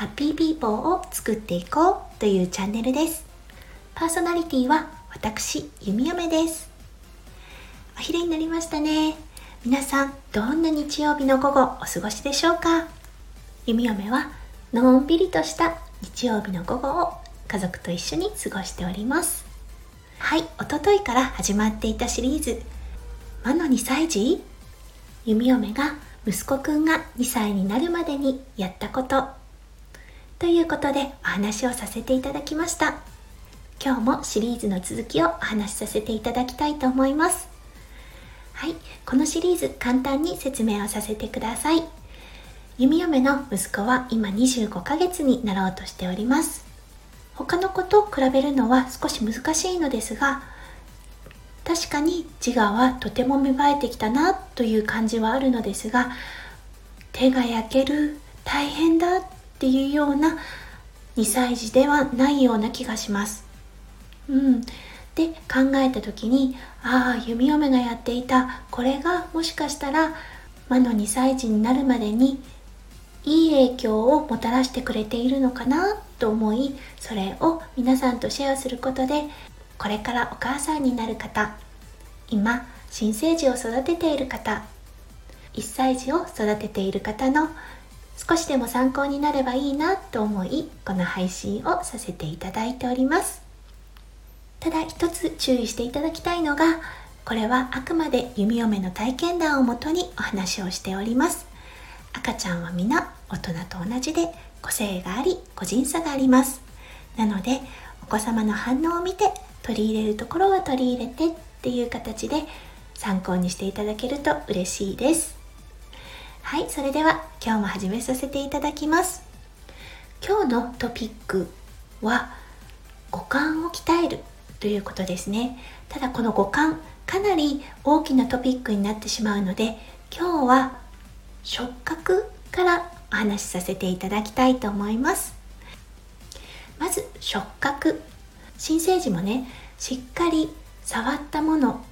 ハッピーピーポーを作っていこうというチャンネルです。パーソナリティは私、弓嫁です。お昼になりましたね。皆さん、どんな日曜日の午後お過ごしでしょうか？弓嫁はのんびりとした日曜日の午後を家族と一緒に過ごしております。はい、おとといから始まっていたシリーズ、魔の2歳児？弓嫁が息子くんが2歳になるまでにやったことということでお話をさせていただきました。今日もシリーズの続きをお話しさせていただきたいと思います。はいこのシリーズ簡単に説明をさせてください。弓嫁の息子は今25ヶ月になろうとしております。他の子と比べるのは少し難しいのですが確かに自我はとても芽生えてきたなという感じはあるのですが手が焼ける大変だっていうような2歳児ではないような気がします。うん、で考えた時にああ弓嫁がやっていた。これがもしかしたら魔の2歳児になるまでにいい影響をもたらしてくれているのかな？と思いそれを皆さんとシェアすることでこれからお母さんになる方今新生児を育てている方1歳児を育てている方の少しでも参考になればいいなと思いこの配信をさせていただいております。ただ一つ注意していただきたいのがこれはあくまで弓嫁の体験談をもとにお話をしております。赤ちゃんは皆大人と同じで個性があり個人差があります。なのでお子様の反応を見て取り入れるところは取り入れてっていう形で参考にしていただけると嬉しいです。はいそれでは今日も始めさせていただきます。今日のトピックは五感を鍛えるということですね。ただこの五感かなり大きなトピックになってしまうので今日は触覚からお話しさせていただきたいと思います。まず触覚。新生児もねしっかり触ったもの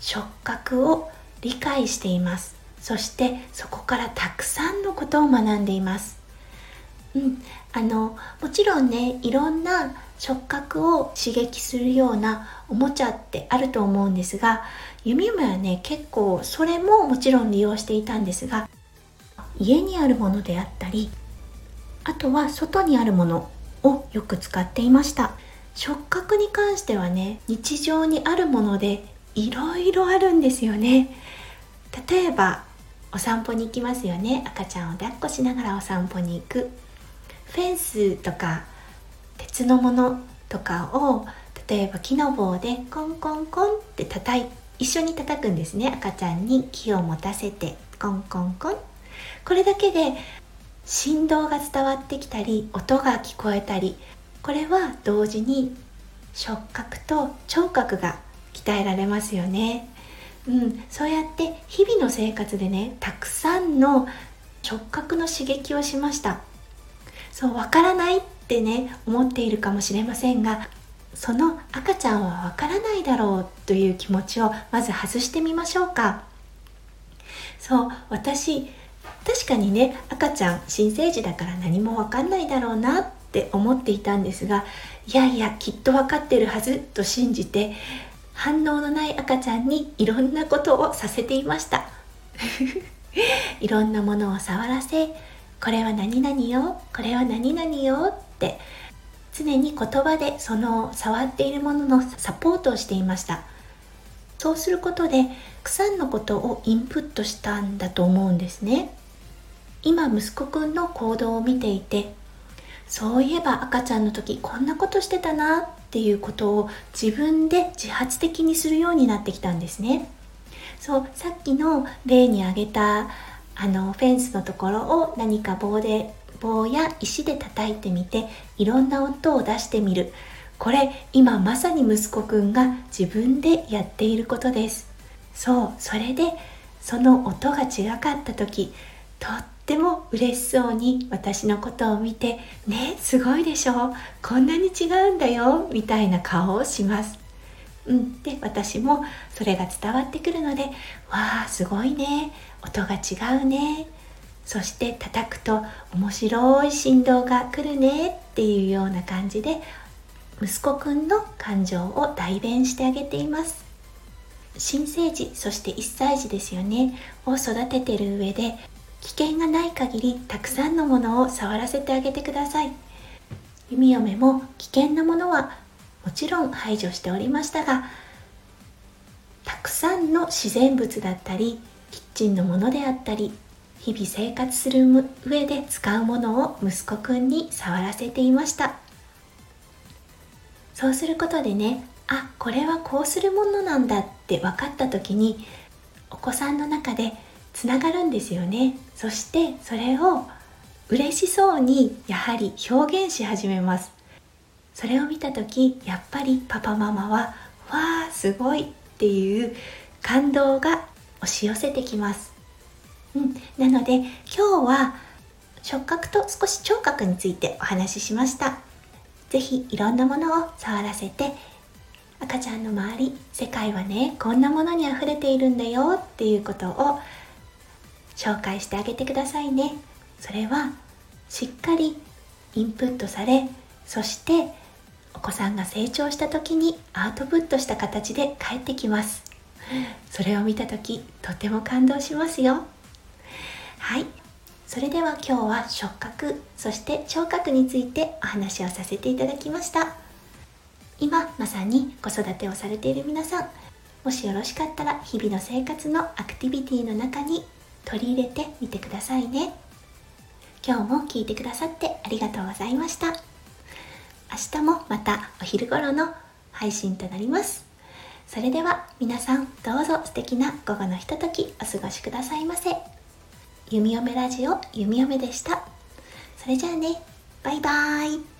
触覚を理解しています。そしてそこからたくさんのことを学んでいます。うん。あのもちろんねいろんな触覚を刺激するようなおもちゃってあると思うんですが弓嫁はね結構それももちろん利用していたんですが家にあるものであったりあとは外にあるものをよく使っていました。触覚に関してはね日常にあるものでいろいろあるんですよね。例えばお散歩に行きますよね。赤ちゃんを抱っこしながらお散歩に行く。フェンスとか鉄のものとかを例えば木の棒でコンコンコンって叩い一緒に叩くんですね。赤ちゃんに木を持たせてコンコンコン。これだけで振動が伝わってきたり音が聞こえたりこれは同時に触覚と聴覚が鍛えられますよね。うん、そうやって日々の生活でねたくさんの触覚の刺激をしました。そうわからないってね思っているかもしれませんがその赤ちゃんはわからないだろうという気持ちをまず外してみましょうか。そう私確かにね赤ちゃん新生児だから何もわかんないだろうなって思っていたんですがいやいやきっと分かってるはずと信じて反応のない赤ちゃんにいろんなことをさせていました。いろんなものを触らせこれは何々よこれは何々よって常に言葉でその触っているもののサポートをしていました。そうすることでたくさんのことをインプットしたんだと思うんですね。今息子くんの行動を見ていてそういえば赤ちゃんの時こんなことしてたなっていうことを自分で自発的にするようになってきたんですね。そうさっきの例に挙げたあのフェンスのところを何か棒で棒や石で叩いてみていろんな音を出してみる。これ今まさに息子くんが自分でやっていることです。そうそれでその音が違かった時とっっても嬉しそうに私のことを見て「ねすごいでしょ？こんなに違うんだよ」みたいな顔をします。うん、で私もそれが伝わってくるので「わあすごいね。音が違うね」そして叩くと面白い振動が来るね。っていうような感じで息子くんの感情を代弁してあげています。新生児そして1歳児ですよね？を育ててる上で危険がない限りたくさんのものを触らせてあげてください。弓嫁も危険なものはもちろん排除しておりましたがたくさんの自然物だったりキッチンのものであったり日々生活する上で使うものを息子くんに触らせていました。そうすることでねあこれはこうするものなんだって分かった時にお子さんの中でつながるんですよね。そしてそれを嬉しそうにやはり表現し始めます。それを見た時やっぱりパパママは「わあすごい!」っていう感動が押し寄せてきます。うん、なので今日は触覚と少し聴覚についてお話ししました。是非いろんなものを触らせて赤ちゃんの周り世界はねこんなものにあふれているんだよっていうことを紹介してあげてくださいね。それはしっかりインプットされそしてお子さんが成長した時にアウトプットした形で帰ってきます。それを見た時とても感動しますよ。はい。それでは今日は触覚そして聴覚についてお話をさせていただきました。今まさに子育てをされている皆さんもしよろしかったら日々の生活のアクティビティの中に取り入れてみてくださいね今日も聞いてくださってありがとうございました明日もまたお昼頃の配信となりますそれでは皆さんどうぞ素敵な午後のひとときお過ごしくださいませ。弓嫁ラジオ弓嫁でした。それじゃあね、バイバーイ。